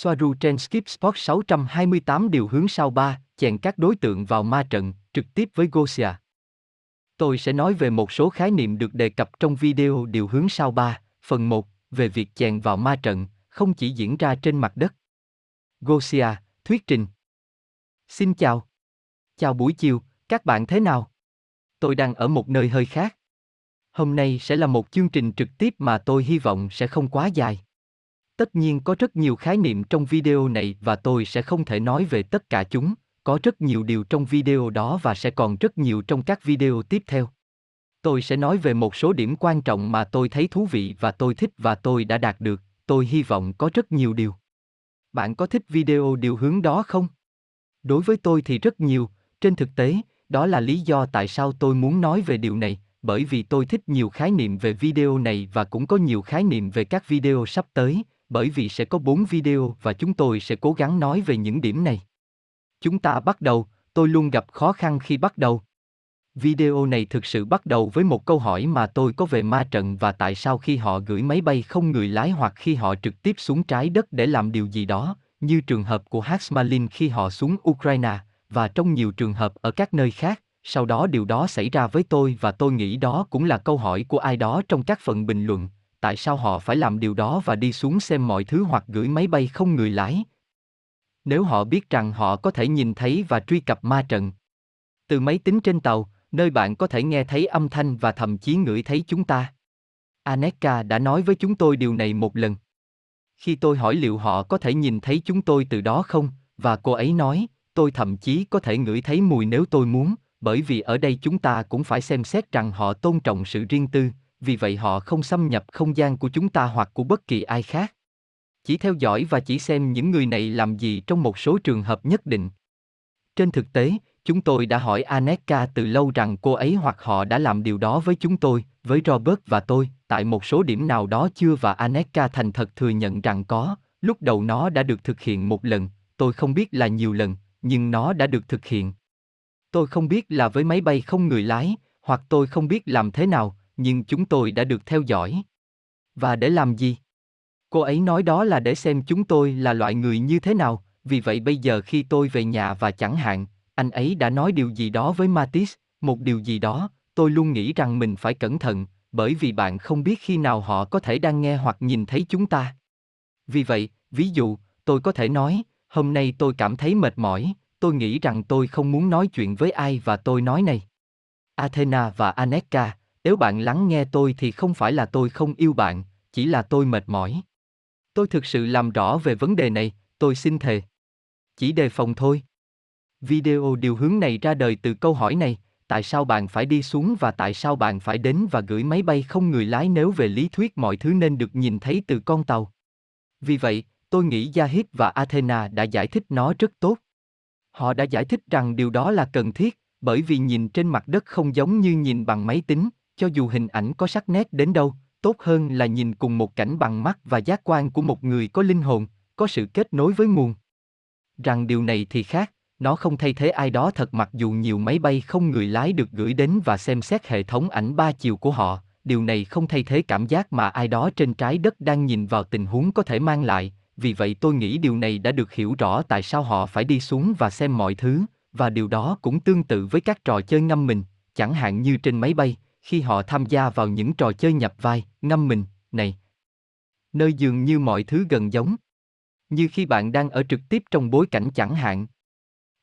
Soaru trên Skip Sport 628 điều hướng sau 3, chèn các đối tượng vào ma trận, trực tiếp với Gosia. Tôi sẽ nói về một số khái niệm được đề cập trong video điều hướng sau 3, phần 1, về việc chèn vào ma trận, không chỉ diễn ra trên mặt đất. Gosia, thuyết trình. Xin chào. Chào buổi chiều, các bạn thế nào? Tôi đang ở một nơi hơi khác. Hôm nay sẽ là một chương trình trực tiếp mà tôi hy vọng sẽ không quá dài. Tất nhiên có rất nhiều khái niệm trong video này và tôi sẽ không thể nói về tất cả chúng, có rất nhiều điều trong video đó và sẽ còn rất nhiều trong các video tiếp theo. Tôi sẽ nói về một số điểm quan trọng mà tôi thấy thú vị và tôi thích và tôi đã đạt được, tôi hy vọng có rất nhiều điều. Bạn có thích video điều hướng đó không? Đối với tôi thì rất nhiều, trên thực tế, đó là lý do tại sao tôi muốn nói về điều này, bởi vì tôi thích nhiều khái niệm về video này và cũng có nhiều khái niệm về các video sắp tới, bởi vì sẽ có 4 video và chúng tôi sẽ cố gắng nói về những điểm này. Chúng ta bắt đầu, tôi luôn gặp khó khăn khi bắt đầu. Video này thực sự bắt đầu với một câu hỏi mà tôi có về ma trận và tại sao khi họ gửi máy bay không người lái hoặc khi họ trực tiếp xuống trái đất để làm điều gì đó, như trường hợp của Haxmalin khi họ xuống Ukraine, và trong nhiều trường hợp ở các nơi khác, sau đó điều đó xảy ra với tôi và tôi nghĩ đó cũng là câu hỏi của ai đó trong các phần bình luận, tại sao họ phải làm điều đó và đi xuống xem mọi thứ hoặc gửi máy bay không người lái. Nếu họ biết rằng họ có thể nhìn thấy và truy cập ma trận. Từ máy tính trên tàu, nơi bạn có thể nghe thấy âm thanh và thậm chí ngửi thấy chúng ta. Aneka đã nói với chúng tôi điều này một lần. Khi tôi hỏi liệu họ có thể nhìn thấy chúng tôi từ đó không, và cô ấy nói, tôi thậm chí có thể ngửi thấy mùi nếu tôi muốn, bởi vì ở đây chúng ta cũng phải xem xét rằng họ tôn trọng sự riêng tư, vì vậy họ không xâm nhập không gian của chúng ta hoặc của bất kỳ ai khác. Chỉ theo dõi và chỉ xem những người này làm gì trong một số trường hợp nhất định. Trên thực tế, chúng tôi đã hỏi Aneka từ lâu rằng cô ấy hoặc họ đã làm điều đó với chúng tôi, với Robert và tôi, tại một số điểm nào đó chưa và Aneka thành thật thừa nhận rằng có, lúc đầu nó đã được thực hiện một lần, tôi không biết là nhiều lần, nhưng nó đã được thực hiện. Tôi không biết là với máy bay không người lái, hoặc tôi không biết làm thế nào, nhưng chúng tôi đã được theo dõi. Và để làm gì? Cô ấy nói đó là để xem chúng tôi là loại người như thế nào, vì vậy bây giờ khi tôi về nhà và chẳng hạn, anh ấy đã nói điều gì đó với Matisse, một điều gì đó, tôi luôn nghĩ rằng mình phải cẩn thận, bởi vì bạn không biết khi nào họ có thể đang nghe hoặc nhìn thấy chúng ta. Vì vậy, ví dụ, tôi có thể nói, hôm nay tôi cảm thấy mệt mỏi, tôi nghĩ rằng tôi không muốn nói chuyện với ai và tôi nói này. Athena và Aneka, nếu bạn lắng nghe tôi thì không phải là tôi không yêu bạn, chỉ là tôi mệt mỏi. Tôi thực sự làm rõ về vấn đề này, tôi xin thề. Chỉ đề phòng thôi. Video điều hướng này ra đời từ câu hỏi này, tại sao bạn phải đi xuống và tại sao bạn phải đến và gửi máy bay không người lái nếu về lý thuyết mọi thứ nên được nhìn thấy từ con tàu. Vì vậy, tôi nghĩ Yahid và Athena đã giải thích nó rất tốt. Họ đã giải thích rằng điều đó là cần thiết, bởi vì nhìn trên mặt đất không giống như nhìn bằng máy tính, cho dù hình ảnh có sắc nét đến đâu, tốt hơn là nhìn cùng một cảnh bằng mắt và giác quan của một người có linh hồn, có sự kết nối với nguồn. Rằng điều này thì khác, nó không thay thế ai đó thật mặc dù nhiều máy bay không người lái được gửi đến và xem xét hệ thống ảnh ba chiều của họ, điều này không thay thế cảm giác mà ai đó trên trái đất đang nhìn vào tình huống có thể mang lại, vì vậy tôi nghĩ điều này đã được hiểu rõ tại sao họ phải đi xuống và xem mọi thứ, và điều đó cũng tương tự với các trò chơi ngâm mình, chẳng hạn như trên máy bay, khi họ tham gia vào những trò chơi nhập vai, ngâm mình, này. Nơi dường như mọi thứ gần giống. Như khi bạn đang ở trực tiếp trong bối cảnh chẳng hạn.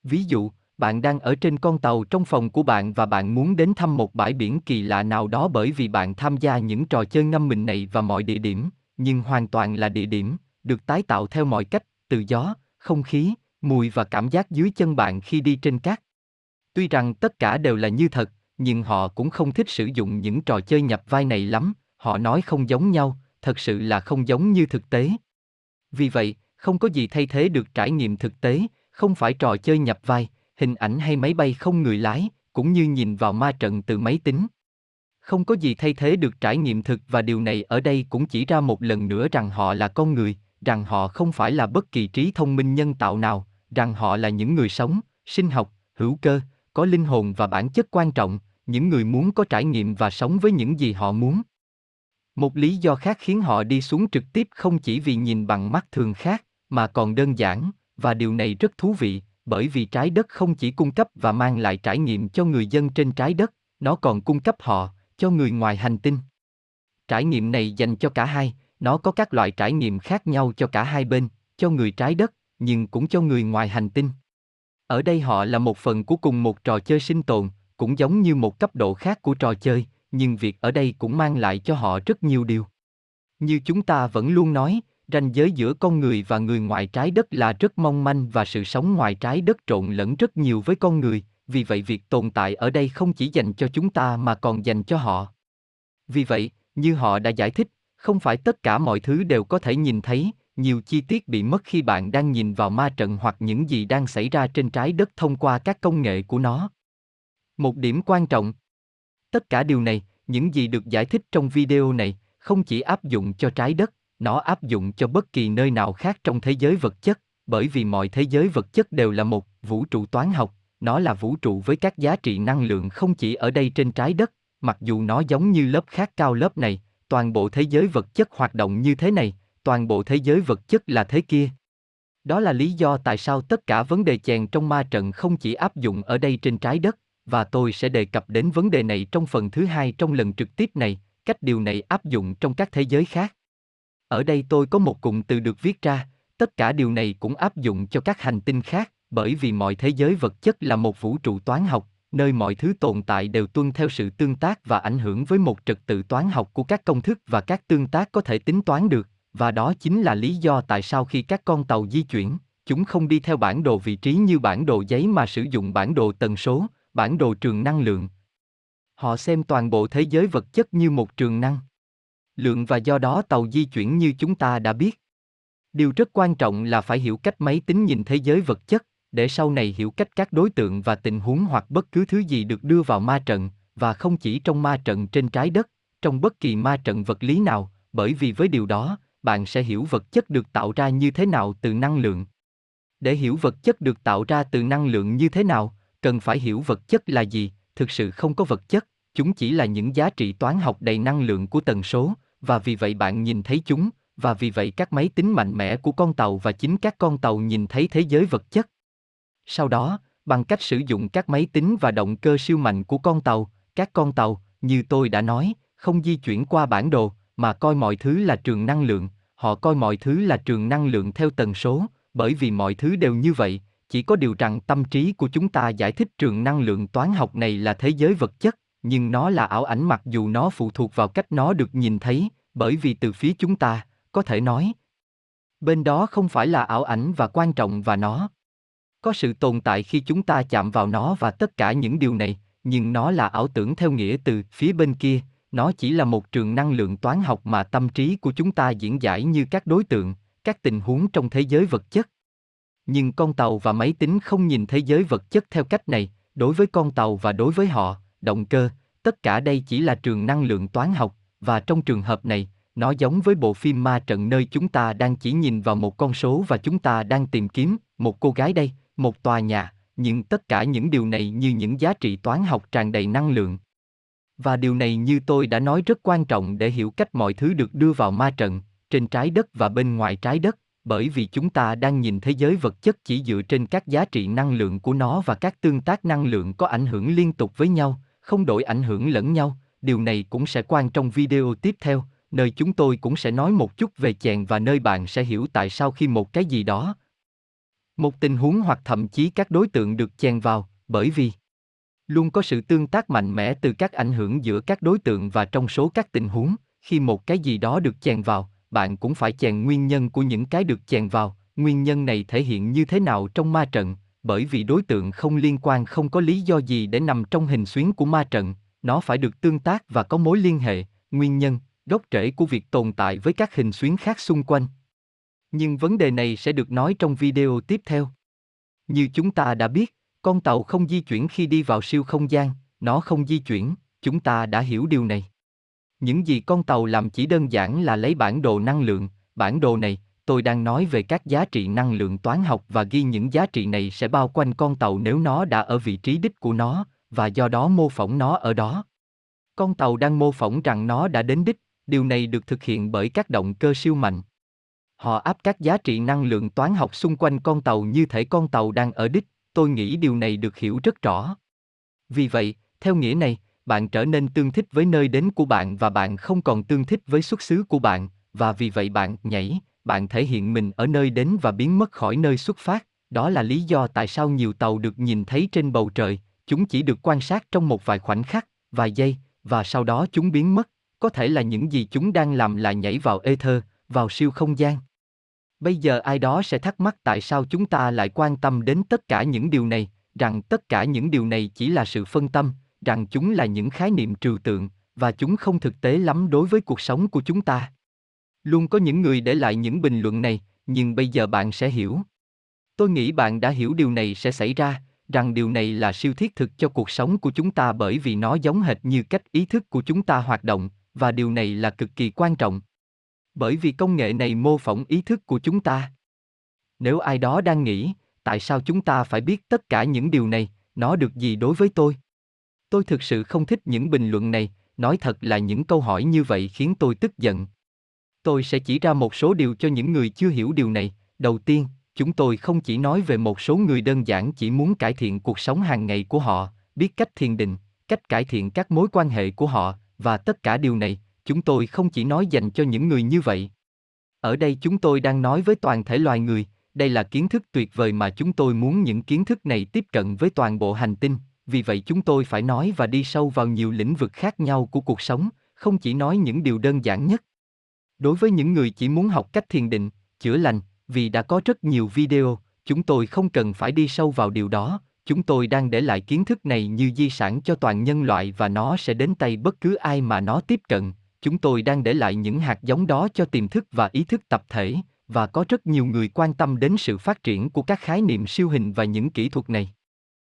Ví dụ, bạn đang ở trên con tàu trong phòng của bạn và bạn muốn đến thăm một bãi biển kỳ lạ nào đó bởi vì bạn tham gia những trò chơi ngâm mình này và mọi địa điểm, nhưng hoàn toàn là địa điểm, được tái tạo theo mọi cách, từ gió, không khí, mùi và cảm giác dưới chân bạn khi đi trên cát. Tuy rằng tất cả đều là như thật, nhưng họ cũng không thích sử dụng những trò chơi nhập vai này lắm, họ nói không giống nhau, thật sự là không giống như thực tế. Vì vậy, không có gì thay thế được trải nghiệm thực tế, không phải trò chơi nhập vai, hình ảnh hay máy bay không người lái, cũng như nhìn vào ma trận từ máy tính. Không có gì thay thế được trải nghiệm thực và điều này ở đây cũng chỉ ra một lần nữa rằng họ là con người, rằng họ không phải là bất kỳ trí thông minh nhân tạo nào, rằng họ là những người sống, sinh học, hữu cơ, có linh hồn và bản chất quan trọng, những người muốn có trải nghiệm và sống với những gì họ muốn. Một lý do khác khiến họ đi xuống trực tiếp không chỉ vì nhìn bằng mắt thường khác, mà còn đơn giản, và điều này rất thú vị, bởi vì trái đất không chỉ cung cấp và mang lại trải nghiệm cho người dân trên trái đất, nó còn cung cấp họ, cho người ngoài hành tinh. Trải nghiệm này dành cho cả hai, nó có các loại trải nghiệm khác nhau cho cả hai bên, cho người trái đất, nhưng cũng cho người ngoài hành tinh. Ở đây họ là một phần của cùng một trò chơi sinh tồn, cũng giống như một cấp độ khác của trò chơi, nhưng việc ở đây cũng mang lại cho họ rất nhiều điều. Như chúng ta vẫn luôn nói, ranh giới giữa con người và người ngoài trái đất là rất mong manh và sự sống ngoài trái đất trộn lẫn rất nhiều với con người, vì vậy việc tồn tại ở đây không chỉ dành cho chúng ta mà còn dành cho họ. Vì vậy, như họ đã giải thích, không phải tất cả mọi thứ đều có thể nhìn thấy, nhiều chi tiết bị mất khi bạn đang nhìn vào ma trận hoặc những gì đang xảy ra trên trái đất thông qua các công nghệ của nó. Một điểm quan trọng. Tất cả điều này, những gì được giải thích trong video này, không chỉ áp dụng cho trái đất, nó áp dụng cho bất kỳ nơi nào khác trong thế giới vật chất, bởi vì mọi thế giới vật chất đều là một vũ trụ toán học, nó là vũ trụ với các giá trị năng lượng không chỉ ở đây trên trái đất, mặc dù nó giống như lớp khác cao lớp này, toàn bộ thế giới vật chất hoạt động như thế này, toàn bộ thế giới vật chất là thế kia. Đó là lý do tại sao tất cả vấn đề chèn trong ma trận không chỉ áp dụng ở đây trên trái đất, và tôi sẽ đề cập đến vấn đề này trong phần thứ hai trong lần trực tiếp này, cách điều này áp dụng trong các thế giới khác. Ở đây tôi có một cụm từ được viết ra, tất cả điều này cũng áp dụng cho các hành tinh khác, bởi vì mọi thế giới vật chất là một vũ trụ toán học, nơi mọi thứ tồn tại đều tuân theo sự tương tác và ảnh hưởng với một trật tự toán học của các công thức và các tương tác có thể tính toán được, và đó chính là lý do tại sao khi các con tàu di chuyển, chúng không đi theo bản đồ vị trí như bản đồ giấy mà sử dụng bản đồ tần số, bản đồ trường năng lượng. Họ xem toàn bộ thế giới vật chất như một trường năng lượng và do đó tàu di chuyển như chúng ta đã biết. Điều rất quan trọng là phải hiểu cách máy tính nhìn thế giới vật chất, để sau này hiểu cách các đối tượng và tình huống hoặc bất cứ thứ gì được đưa vào ma trận, và không chỉ trong ma trận trên trái đất, trong bất kỳ ma trận vật lý nào, bởi vì với điều đó, bạn sẽ hiểu vật chất được tạo ra như thế nào từ năng lượng. Để hiểu vật chất được tạo ra từ năng lượng như thế nào, cần phải hiểu vật chất là gì, thực sự không có vật chất, chúng chỉ là những giá trị toán học đầy năng lượng của tần số, và vì vậy bạn nhìn thấy chúng, và vì vậy các máy tính mạnh mẽ của con tàu và chính các con tàu nhìn thấy thế giới vật chất. Sau đó, bằng cách sử dụng các máy tính và động cơ siêu mạnh của con tàu, các con tàu, như tôi đã nói, không di chuyển qua bản đồ, mà coi mọi thứ là trường năng lượng, họ coi mọi thứ là trường năng lượng theo tần số, bởi vì mọi thứ đều như vậy, chỉ có điều rằng tâm trí của chúng ta giải thích trường năng lượng toán học này là thế giới vật chất, nhưng nó là ảo ảnh mặc dù nó phụ thuộc vào cách nó được nhìn thấy, bởi vì từ phía chúng ta, có thể nói, bên đó không phải là ảo ảnh và quan trọng và nó. Có sự tồn tại khi chúng ta chạm vào nó và tất cả những điều này, nhưng nó là ảo tưởng theo nghĩa từ phía bên kia, nó chỉ là một trường năng lượng toán học mà tâm trí của chúng ta diễn giải như các đối tượng, các tình huống trong thế giới vật chất. Nhưng con tàu và máy tính không nhìn thế giới vật chất theo cách này, đối với con tàu và đối với họ, động cơ, tất cả đây chỉ là trường năng lượng toán học, và trong trường hợp này, nó giống với bộ phim ma trận nơi chúng ta đang chỉ nhìn vào một con số và chúng ta đang tìm kiếm một cô gái đây, một tòa nhà, nhưng tất cả những điều này như những giá trị toán học tràn đầy năng lượng. Và điều này như tôi đã nói rất quan trọng để hiểu cách mọi thứ được đưa vào ma trận, trên trái đất và bên ngoài trái đất, bởi vì chúng ta đang nhìn thế giới vật chất chỉ dựa trên các giá trị năng lượng của nó và các tương tác năng lượng có ảnh hưởng liên tục với nhau, không đổi ảnh hưởng lẫn nhau. Điều này cũng sẽ quan trong video tiếp theo, nơi chúng tôi cũng sẽ nói một chút về chèn và nơi bạn sẽ hiểu tại sao khi một cái gì đó, một tình huống hoặc thậm chí các đối tượng được chèn vào, bởi vì luôn có sự tương tác mạnh mẽ từ các ảnh hưởng giữa các đối tượng và trong số các tình huống, khi một cái gì đó được chèn vào, bạn cũng phải chèn nguyên nhân của những cái được chèn vào, nguyên nhân này thể hiện như thế nào trong ma trận, bởi vì đối tượng không liên quan không có lý do gì để nằm trong hình xuyến của ma trận, nó phải được tương tác và có mối liên hệ, nguyên nhân, gốc rễ của việc tồn tại với các hình xuyến khác xung quanh. Nhưng vấn đề này sẽ được nói trong video tiếp theo. Như chúng ta đã biết, con tàu không di chuyển khi đi vào siêu không gian, nó không di chuyển, chúng ta đã hiểu điều này. Những gì con tàu làm chỉ đơn giản là lấy bản đồ năng lượng, bản đồ này, tôi đang nói về các giá trị năng lượng toán học và ghi những giá trị này sẽ bao quanh con tàu nếu nó đã ở vị trí đích của nó, và do đó mô phỏng nó ở đó. Con tàu đang mô phỏng rằng nó đã đến đích, điều này được thực hiện bởi các động cơ siêu mạnh. Họ áp các giá trị năng lượng toán học xung quanh con tàu như thể con tàu đang ở đích, tôi nghĩ điều này được hiểu rất rõ. Vì vậy, theo nghĩa này, bạn trở nên tương thích với nơi đến của bạn và bạn không còn tương thích với xuất xứ của bạn, và vì vậy bạn nhảy, bạn thể hiện mình ở nơi đến và biến mất khỏi nơi xuất phát. Đó là lý do tại sao nhiều tàu được nhìn thấy trên bầu trời, chúng chỉ được quan sát trong một vài khoảnh khắc, vài giây, và sau đó chúng biến mất. Có thể là những gì chúng đang làm là nhảy vào ether, vào siêu không gian. Bây giờ ai đó sẽ thắc mắc tại sao chúng ta lại quan tâm đến tất cả những điều này, rằng tất cả những điều này chỉ là sự phân tâm, rằng chúng là những khái niệm trừu tượng, và chúng không thực tế lắm đối với cuộc sống của chúng ta. Luôn có những người để lại những bình luận này, nhưng bây giờ bạn sẽ hiểu. Tôi nghĩ bạn đã hiểu điều này sẽ xảy ra, rằng điều này là siêu thiết thực cho cuộc sống của chúng ta bởi vì nó giống hệt như cách ý thức của chúng ta hoạt động, và điều này là cực kỳ quan trọng. Bởi vì công nghệ này mô phỏng ý thức của chúng ta. Nếu ai đó đang nghĩ, tại sao chúng ta phải biết tất cả những điều này, nó được gì đối với tôi? Tôi thực sự không thích những bình luận này, nói thật là những câu hỏi như vậy khiến tôi tức giận. Tôi sẽ chỉ ra một số điều cho những người chưa hiểu điều này. Đầu tiên, chúng tôi không chỉ nói về một số người đơn giản chỉ muốn cải thiện cuộc sống hàng ngày của họ, biết cách thiền định, cách cải thiện các mối quan hệ của họ, và tất cả điều này, chúng tôi không chỉ nói dành cho những người như vậy. Ở đây chúng tôi đang nói với toàn thể loài người, đây là kiến thức tuyệt vời mà chúng tôi muốn những kiến thức này tiếp cận với toàn bộ hành tinh, vì vậy chúng tôi phải nói và đi sâu vào nhiều lĩnh vực khác nhau của cuộc sống, không chỉ nói những điều đơn giản nhất. Đối với những người chỉ muốn học cách thiền định, chữa lành, vì đã có rất nhiều video, chúng tôi không cần phải đi sâu vào điều đó, chúng tôi đang để lại kiến thức này như di sản cho toàn nhân loại và nó sẽ đến tay bất cứ ai mà nó tiếp cận. Chúng tôi đang để lại những hạt giống đó cho tiềm thức và ý thức tập thể, và có rất nhiều người quan tâm đến sự phát triển của các khái niệm siêu hình và những kỹ thuật này.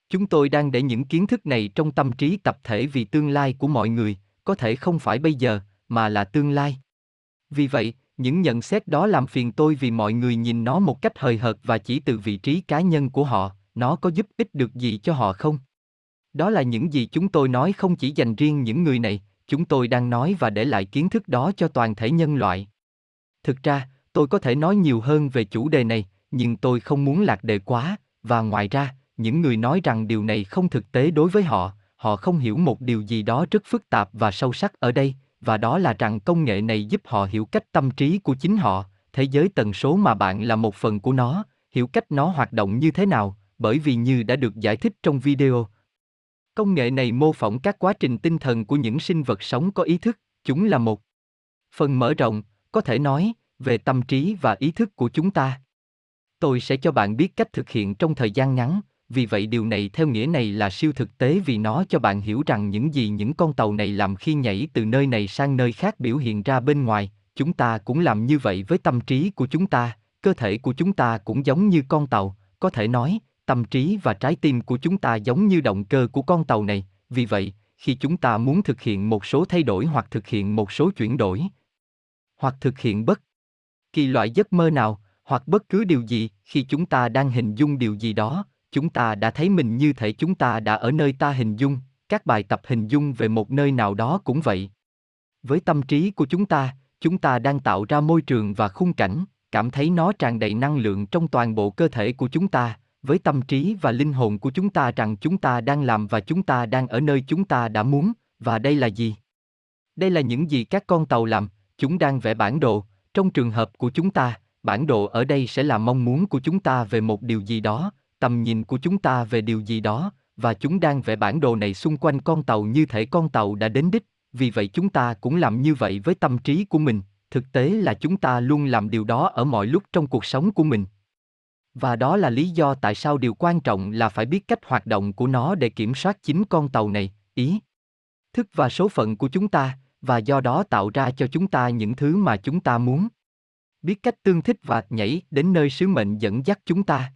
Chúng tôi đang để những kiến thức này trong tâm trí tập thể vì tương lai của mọi người, có thể không phải bây giờ, mà là tương lai. Vì vậy, những nhận xét đó làm phiền tôi vì mọi người nhìn nó một cách hời hợt và chỉ từ vị trí cá nhân của họ, nó có giúp ích được gì cho họ không? Đó là những gì chúng tôi nói không chỉ dành riêng những người này, chúng tôi đang nói và để lại kiến thức đó cho toàn thể nhân loại. Thực ra, tôi có thể nói nhiều hơn về chủ đề này, nhưng tôi không muốn lạc đề quá, và ngoài ra, những người nói rằng điều này không thực tế đối với họ, họ không hiểu một điều gì đó rất phức tạp và sâu sắc ở đây, và đó là rằng công nghệ này giúp họ hiểu cách tâm trí của chính họ, thế giới tần số mà bạn là một phần của nó, hiểu cách nó hoạt động như thế nào, bởi vì như đã được giải thích trong video. Công nghệ này mô phỏng các quá trình tinh thần của những sinh vật sống có ý thức, chúng là một phần mở rộng, có thể nói, về tâm trí và ý thức của chúng ta. Tôi sẽ cho bạn biết cách thực hiện trong thời gian ngắn, vì vậy điều này theo nghĩa này là siêu thực tế vì nó cho bạn hiểu rằng những gì những con tàu này làm khi nhảy từ nơi này sang nơi khác biểu hiện ra bên ngoài, chúng ta cũng làm như vậy với tâm trí của chúng ta, cơ thể của chúng ta cũng giống như con tàu, có thể nói, tâm trí và trái tim của chúng ta giống như động cơ của con tàu này, vì vậy, khi chúng ta muốn thực hiện một số thay đổi hoặc thực hiện một số chuyển đổi, hoặc thực hiện bất kỳ loại giấc mơ nào, hoặc bất cứ điều gì, khi chúng ta đang hình dung điều gì đó, chúng ta đã thấy mình như thể chúng ta đã ở nơi ta hình dung, các bài tập hình dung về một nơi nào đó cũng vậy. Với tâm trí của chúng ta, chúng ta đang tạo ra môi trường và khung cảnh, cảm thấy nó tràn đầy năng lượng trong toàn bộ cơ thể của chúng ta, với tâm trí và linh hồn của chúng ta rằng chúng ta đang làm và chúng ta đang ở nơi chúng ta đã muốn, và đây là gì? Đây là những gì các con tàu làm, chúng đang vẽ bản đồ, trong trường hợp của chúng ta, bản đồ ở đây sẽ là mong muốn của chúng ta về một điều gì đó, tầm nhìn của chúng ta về điều gì đó, và chúng đang vẽ bản đồ này xung quanh con tàu như thể con tàu đã đến đích, vì vậy chúng ta cũng làm như vậy với tâm trí của mình, thực tế là chúng ta luôn làm điều đó ở mọi lúc trong cuộc sống của mình. Và đó là lý do tại sao điều quan trọng là phải biết cách hoạt động của nó để kiểm soát chính con tàu này, ý thức và số phận của chúng ta, và do đó tạo ra cho chúng ta những thứ mà chúng ta muốn. Biết cách tương thích và nhảy đến nơi sứ mệnh dẫn dắt chúng ta.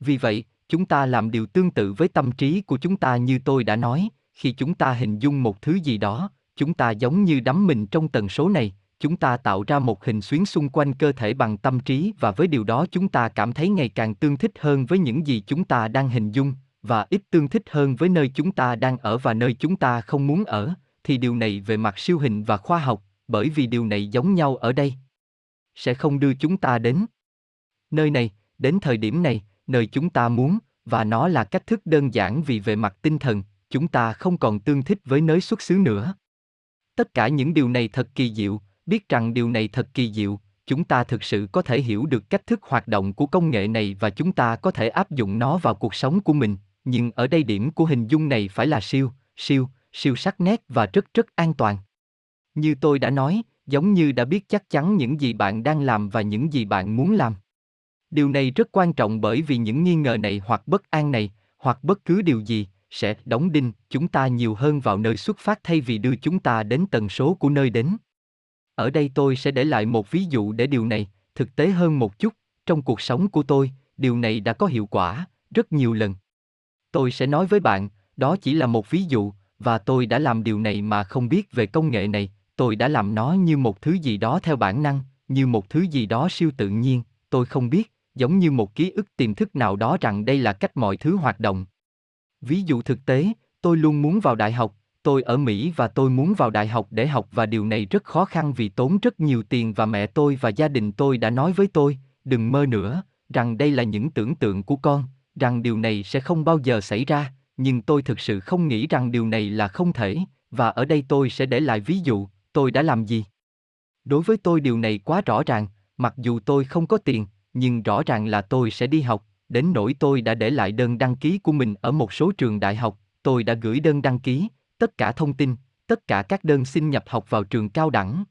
Vì vậy, chúng ta làm điều tương tự với tâm trí của chúng ta như tôi đã nói, khi chúng ta hình dung một thứ gì đó, chúng ta giống như đắm mình trong tần số này, chúng ta tạo ra một hình xuyến xung quanh cơ thể bằng tâm trí và với điều đó chúng ta cảm thấy ngày càng tương thích hơn với những gì chúng ta đang hình dung và ít tương thích hơn với nơi chúng ta đang ở và nơi chúng ta không muốn ở thì điều này về mặt siêu hình và khoa học bởi vì điều này giống nhau ở đây sẽ không đưa chúng ta đến nơi này, đến thời điểm này, nơi chúng ta muốn, và nó là cách thức đơn giản vì về mặt tinh thần, chúng ta không còn tương thích với nơi xuất xứ nữa. Tất cả những điều này thật kỳ diệu, biết rằng điều này thật kỳ diệu, chúng ta thực sự có thể hiểu được cách thức hoạt động của công nghệ này và chúng ta có thể áp dụng nó vào cuộc sống của mình, nhưng ở đây điểm của hình dung này phải là siêu, siêu, siêu sắc nét và rất rất an toàn. Như tôi đã nói, giống như đã biết chắc chắn những gì bạn đang làm và những gì bạn muốn làm. Điều này rất quan trọng bởi vì những nghi ngờ này hoặc bất an này, hoặc bất cứ điều gì, sẽ đóng đinh chúng ta nhiều hơn vào nơi xuất phát thay vì đưa chúng ta đến tần số của nơi đến. Ở đây tôi sẽ để lại một ví dụ để điều này thực tế hơn một chút, trong cuộc sống của tôi, điều này đã có hiệu quả rất nhiều lần. Tôi sẽ nói với bạn, đó chỉ là một ví dụ và tôi đã làm điều này mà không biết về công nghệ này, tôi đã làm nó như một thứ gì đó theo bản năng, như một thứ gì đó siêu tự nhiên, tôi không biết, giống như một ký ức tiềm thức nào đó rằng đây là cách mọi thứ hoạt động. Ví dụ thực tế, tôi luôn muốn vào đại học, tôi ở Mỹ và tôi muốn vào đại học để học và điều này rất khó khăn vì tốn rất nhiều tiền và mẹ tôi và gia đình tôi đã nói với tôi, đừng mơ nữa, rằng đây là những tưởng tượng của con, rằng điều này sẽ không bao giờ xảy ra, nhưng tôi thực sự không nghĩ rằng điều này là không thể, và ở đây tôi sẽ để lại ví dụ, tôi đã làm gì. Đối với tôi điều này quá rõ ràng, mặc dù tôi không có tiền, nhưng rõ ràng là tôi sẽ đi học, đến nỗi tôi đã để lại đơn đăng ký của mình ở một số trường đại học, tôi đã gửi đơn đăng ký, tất cả thông tin, tất cả các đơn xin nhập học vào trường cao đẳng.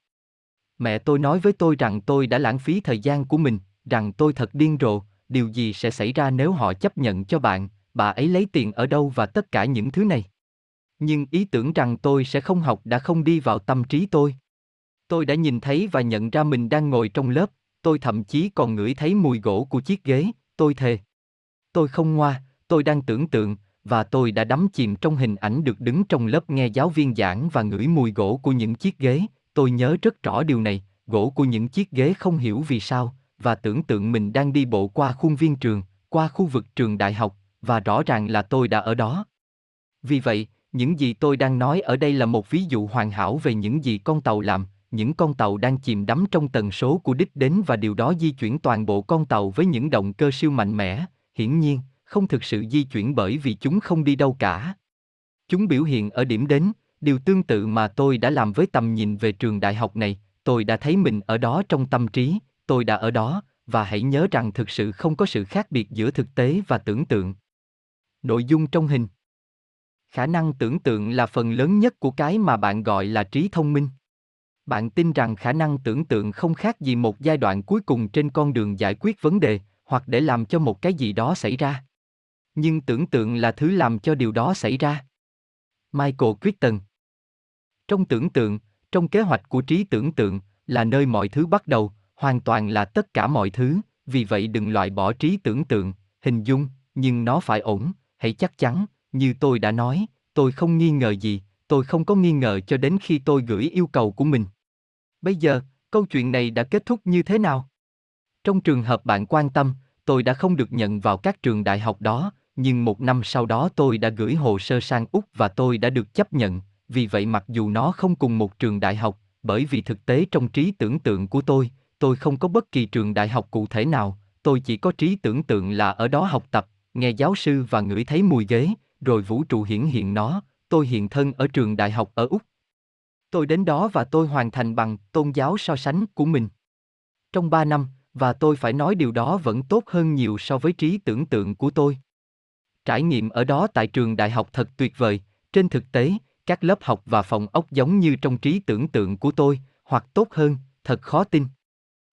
Mẹ tôi nói với tôi rằng tôi đã lãng phí thời gian của mình, rằng tôi thật điên rồ, điều gì sẽ xảy ra nếu họ chấp nhận cho bạn, bà ấy lấy tiền ở đâu và tất cả những thứ này. Nhưng ý tưởng rằng tôi sẽ không học đã không đi vào tâm trí tôi. Tôi đã nhìn thấy và nhận ra mình đang ngồi trong lớp, tôi thậm chí còn ngửi thấy mùi gỗ của chiếc ghế, tôi thề. Tôi không ngoa, tôi đang tưởng tượng, và tôi đã đắm chìm trong hình ảnh được đứng trong lớp nghe giáo viên giảng và ngửi mùi gỗ của những chiếc ghế, tôi nhớ rất rõ điều này, gỗ của những chiếc ghế không hiểu vì sao, và tưởng tượng mình đang đi bộ qua khuôn viên trường, qua khu vực trường đại học, và rõ ràng là tôi đã ở đó. Vì vậy, những gì tôi đang nói ở đây là một ví dụ hoàn hảo về những gì con tàu làm, những con tàu đang chìm đắm trong tần số của đích đến và điều đó di chuyển toàn bộ con tàu với những động cơ siêu mạnh mẽ, hiển nhiên, không thực sự di chuyển bởi vì chúng không đi đâu cả. Chúng biểu hiện ở điểm đến, điều tương tự mà tôi đã làm với tầm nhìn về trường đại học này, tôi đã thấy mình ở đó trong tâm trí, tôi đã ở đó, và hãy nhớ rằng thực sự không có sự khác biệt giữa thực tế và tưởng tượng. Nội dung trong hình Khả năng tưởng tượng là phần lớn nhất của cái mà bạn gọi là trí thông minh. Bạn tin rằng khả năng tưởng tượng không khác gì một giai đoạn cuối cùng trên con đường giải quyết vấn đề, hoặc để làm cho một cái gì đó xảy ra. Nhưng tưởng tượng là thứ làm cho điều đó xảy ra. Michael Crichton Trong tưởng tượng, trong kế hoạch của trí tưởng tượng, là nơi mọi thứ bắt đầu, hoàn toàn là tất cả mọi thứ, vì vậy đừng loại bỏ trí tưởng tượng, hình dung, nhưng nó phải ổn, hãy chắc chắn, như tôi đã nói, tôi không nghi ngờ gì, tôi không có nghi ngờ cho đến khi tôi gửi yêu cầu của mình. Bây giờ, câu chuyện này đã kết thúc như thế nào? Trong trường hợp bạn quan tâm, tôi đã không được nhận vào các trường đại học đó, nhưng một năm sau đó tôi đã gửi hồ sơ sang Úc và tôi đã được chấp nhận, vì vậy mặc dù nó không cùng một trường đại học, bởi vì thực tế trong trí tưởng tượng của tôi, tôi không có bất kỳ trường đại học cụ thể nào, tôi chỉ có trí tưởng tượng là ở đó học tập, nghe giáo sư và ngửi thấy mùi ghế, rồi vũ trụ hiển hiện nó, tôi hiện thân ở trường đại học ở Úc. Tôi đến đó và tôi hoàn thành bằng tôn giáo so sánh của mình. Trong ba năm, và tôi phải nói điều đó vẫn tốt hơn nhiều so với trí tưởng tượng của tôi. Trải nghiệm ở đó tại trường đại học thật tuyệt vời, trên thực tế, các lớp học và phòng ốc giống như trong trí tưởng tượng của tôi, hoặc tốt hơn, thật khó tin.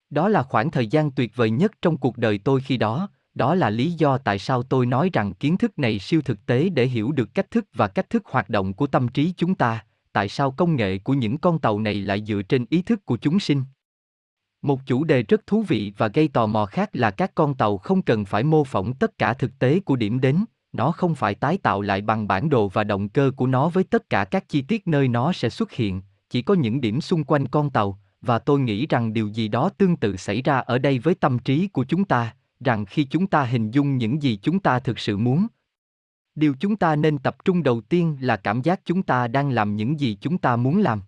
Đó là khoảng thời gian tuyệt vời nhất trong cuộc đời tôi khi đó, đó là lý do tại sao tôi nói rằng kiến thức này siêu thực tế để hiểu được cách thức và cách thức hoạt động của tâm trí chúng ta, tại sao công nghệ của những con tàu này lại dựa trên ý thức của chúng sinh. Một chủ đề rất thú vị và gây tò mò khác là các con tàu không cần phải mô phỏng tất cả thực tế của điểm đến, nó không phải tái tạo lại bằng bản đồ và động cơ của nó với tất cả các chi tiết nơi nó sẽ xuất hiện, chỉ có những điểm xung quanh con tàu, và tôi nghĩ rằng điều gì đó tương tự xảy ra ở đây với tâm trí của chúng ta, rằng khi chúng ta hình dung những gì chúng ta thực sự muốn, điều chúng ta nên tập trung đầu tiên là cảm giác chúng ta đang làm những gì chúng ta muốn làm.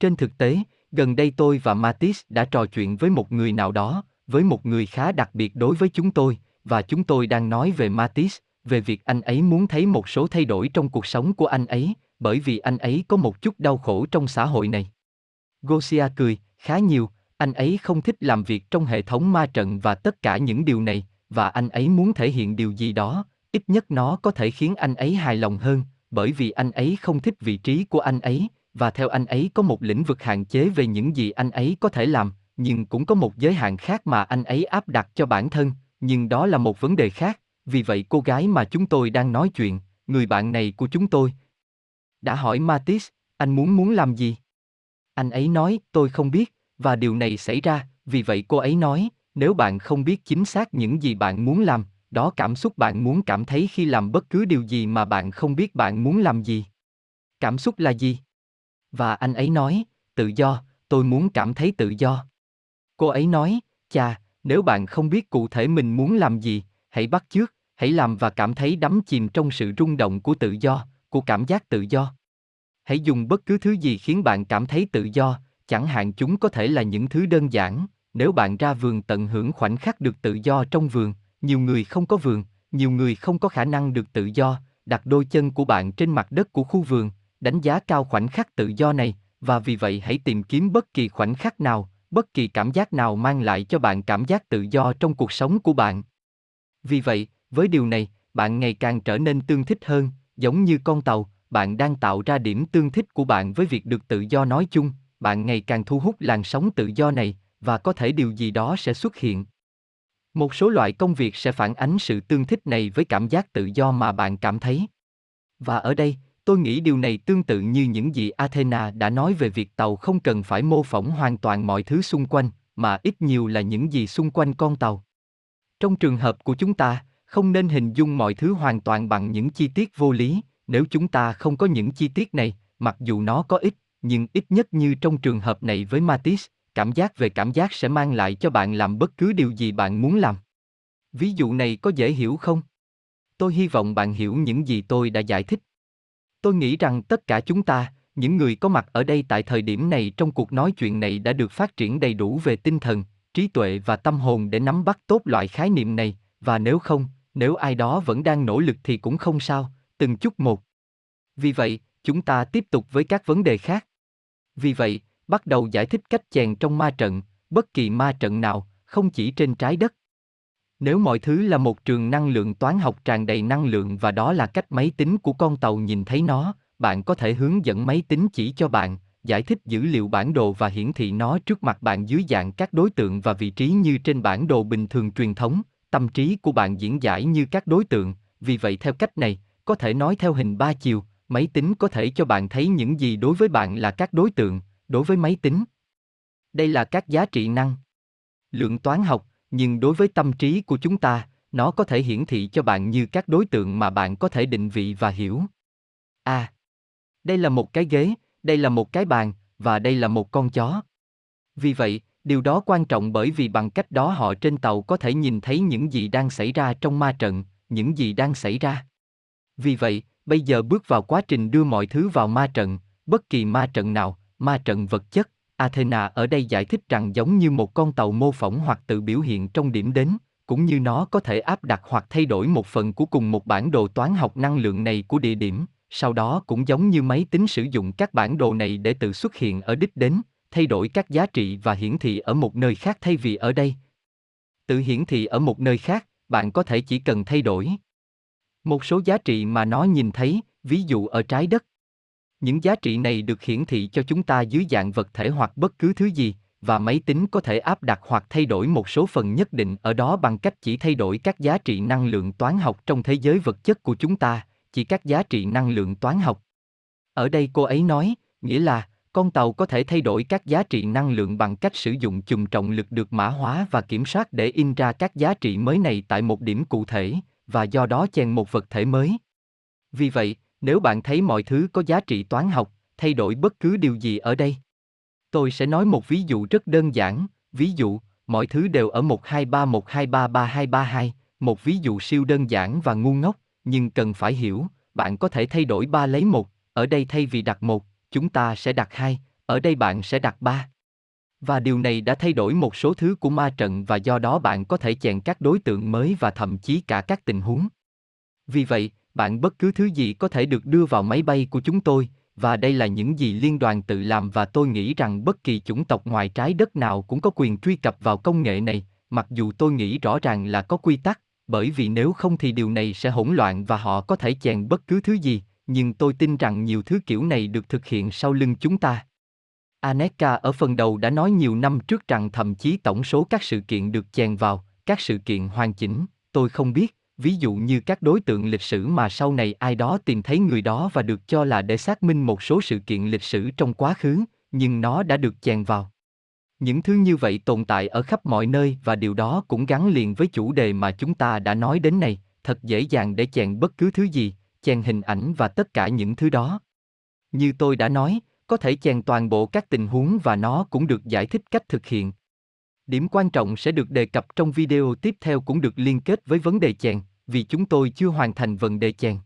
Trên thực tế, gần đây tôi và Matisse đã trò chuyện với một người nào đó, với một người khá đặc biệt đối với chúng tôi, và chúng tôi đang nói về Matisse, về việc anh ấy muốn thấy một số thay đổi trong cuộc sống của anh ấy, bởi vì anh ấy có một chút đau khổ trong xã hội này. Gosia cười, khá nhiều, anh ấy không thích làm việc trong hệ thống ma trận và tất cả những điều này, và anh ấy muốn thể hiện điều gì đó, ít nhất nó có thể khiến anh ấy hài lòng hơn, bởi vì anh ấy không thích vị trí của anh ấy, và theo anh ấy có một lĩnh vực hạn chế về những gì anh ấy có thể làm, nhưng cũng có một giới hạn khác mà anh ấy áp đặt cho bản thân, nhưng đó là một vấn đề khác, vì vậy cô gái mà chúng tôi đang nói chuyện, người bạn này của chúng tôi, đã hỏi Matis, anh muốn muốn làm gì? Anh ấy nói, tôi không biết, và điều này xảy ra, vì vậy cô ấy nói, nếu bạn không biết chính xác những gì bạn muốn làm, đó cảm xúc bạn muốn cảm thấy khi làm bất cứ điều gì mà bạn không biết bạn muốn làm gì. Cảm xúc là gì? Và anh ấy nói, tự do, tôi muốn cảm thấy tự do. Cô ấy nói, chà, nếu bạn không biết cụ thể mình muốn làm gì, hãy bắt chước, hãy làm và cảm thấy đắm chìm trong sự rung động của tự do, của cảm giác tự do. Hãy dùng bất cứ thứ gì khiến bạn cảm thấy tự do, chẳng hạn chúng có thể là những thứ đơn giản, nếu bạn ra vườn tận hưởng khoảnh khắc được tự do trong vườn, nhiều người không có vườn, nhiều người không có khả năng được tự do, đặt đôi chân của bạn trên mặt đất của khu vườn, đánh giá cao khoảnh khắc tự do này, và vì vậy hãy tìm kiếm bất kỳ khoảnh khắc nào, bất kỳ cảm giác nào mang lại cho bạn cảm giác tự do trong cuộc sống của bạn. Vì vậy, với điều này, bạn ngày càng trở nên tương thích hơn, giống như con tàu, bạn đang tạo ra điểm tương thích của bạn với việc được tự do nói chung, bạn ngày càng thu hút làn sóng tự do này, và có thể điều gì đó sẽ xuất hiện. Một số loại công việc sẽ phản ánh sự tương thích này với cảm giác tự do mà bạn cảm thấy. Và ở đây, tôi nghĩ điều này tương tự như những gì Athena đã nói về việc tàu không cần phải mô phỏng hoàn toàn mọi thứ xung quanh, mà ít nhiều là những gì xung quanh con tàu. Trong trường hợp của chúng ta, không nên hình dung mọi thứ hoàn toàn bằng những chi tiết vô lý, nếu chúng ta không có những chi tiết này, mặc dù nó có ít, nhưng ít nhất như trong trường hợp này với Matisse, cảm giác về cảm giác sẽ mang lại cho bạn làm bất cứ điều gì bạn muốn làm. Ví dụ này có dễ hiểu không? Tôi hy vọng bạn hiểu những gì tôi đã giải thích. Tôi nghĩ rằng tất cả chúng ta, những người có mặt ở đây tại thời điểm này trong cuộc nói chuyện này đã được phát triển đầy đủ về tinh thần, trí tuệ và tâm hồn để nắm bắt tốt loại khái niệm này, và nếu không, nếu ai đó vẫn đang nỗ lực thì cũng không sao, từng chút một. Vì vậy, chúng ta tiếp tục với các vấn đề khác. Vì vậy, bắt đầu giải thích cách chèn trong ma trận, bất kỳ ma trận nào, không chỉ trên trái đất. Nếu mọi thứ là một trường năng lượng toán học tràn đầy năng lượng và đó là cách máy tính của con tàu nhìn thấy nó, bạn có thể hướng dẫn máy tính chỉ cho bạn, giải thích dữ liệu bản đồ và hiển thị nó trước mặt bạn dưới dạng các đối tượng và vị trí như trên bản đồ bình thường truyền thống, tâm trí của bạn diễn giải như các đối tượng, vì vậy theo cách này, có thể nói theo hình ba chiều, máy tính có thể cho bạn thấy những gì đối với bạn là các đối tượng, đối với máy tính. Đây là các giá trị năng lượng toán học, nhưng đối với tâm trí của chúng ta, nó có thể hiển thị cho bạn như các đối tượng mà bạn có thể định vị và hiểu. À, đây là một cái ghế, đây là một cái bàn, và đây là một con chó. Vì vậy, điều đó quan trọng bởi vì bằng cách đó họ trên tàu có thể nhìn thấy những gì đang xảy ra trong ma trận, những gì đang xảy ra. Vì vậy, bây giờ bước vào quá trình đưa mọi thứ vào ma trận, bất kỳ ma trận nào, ma trận vật chất, Athena ở đây giải thích rằng giống như một con tàu mô phỏng hoặc tự biểu hiện trong điểm đến, cũng như nó có thể áp đặt hoặc thay đổi một phần của cùng một bản đồ toán học năng lượng này của địa điểm, sau đó cũng giống như máy tính sử dụng các bản đồ này để tự xuất hiện ở đích đến, thay đổi các giá trị và hiển thị ở một nơi khác thay vì ở đây. Tự hiển thị ở một nơi khác, bạn có thể chỉ cần thay đổi một số giá trị mà nó nhìn thấy, ví dụ ở trái đất. Những giá trị này được hiển thị cho chúng ta dưới dạng vật thể hoặc bất cứ thứ gì, và máy tính có thể áp đặt hoặc thay đổi một số phần nhất định ở đó bằng cách chỉ thay đổi các giá trị năng lượng toán học trong thế giới vật chất của chúng ta, chỉ các giá trị năng lượng toán học. Ở đây cô ấy nói, nghĩa là, con tàu có thể thay đổi các giá trị năng lượng bằng cách sử dụng chùm trọng lực được mã hóa và kiểm soát để in ra các giá trị mới này tại một điểm cụ thể, và do đó chèn một vật thể mới. Vì vậy, nếu bạn thấy mọi thứ có giá trị toán học, thay đổi bất cứ điều gì ở đây. Tôi sẽ nói một ví dụ rất đơn giản, ví dụ, mọi thứ đều ở 123123332, một ví dụ siêu đơn giản và ngu ngốc, nhưng cần phải hiểu, bạn có thể thay đổi 3 lấy một ở đây thay vì đặt một chúng ta sẽ đặt hai ở đây bạn sẽ đặt ba Và điều này đã thay đổi một số thứ của ma trận và do đó bạn có thể chèn các đối tượng mới và thậm chí cả các tình huống. Vì vậy, bạn bất cứ thứ gì có thể được đưa vào máy bay của chúng tôi, và đây là những gì liên đoàn tự làm và tôi nghĩ rằng bất kỳ chủng tộc ngoài trái đất nào cũng có quyền truy cập vào công nghệ này, mặc dù tôi nghĩ rõ ràng là có quy tắc, bởi vì nếu không thì điều này sẽ hỗn loạn và họ có thể chèn bất cứ thứ gì, nhưng tôi tin rằng nhiều thứ kiểu này được thực hiện sau lưng chúng ta. Aneka ở phần đầu đã nói nhiều năm trước rằng thậm chí tổng số các sự kiện được chèn vào, các sự kiện hoàn chỉnh, tôi không biết, ví dụ như các đối tượng lịch sử mà sau này ai đó tìm thấy người đó và được cho là để xác minh một số sự kiện lịch sử trong quá khứ, nhưng nó đã được chèn vào. Những thứ như vậy tồn tại ở khắp mọi nơi và điều đó cũng gắn liền với chủ đề mà chúng ta đã nói đến này, thật dễ dàng để chèn bất cứ thứ gì, chèn hình ảnh và tất cả những thứ đó. Như tôi đã nói, có thể chèn toàn bộ các tình huống và nó cũng được giải thích cách thực hiện. Điểm quan trọng sẽ được đề cập trong video tiếp theo cũng được liên kết với vấn đề chèn, vì chúng tôi chưa hoàn thành vấn đề chèn.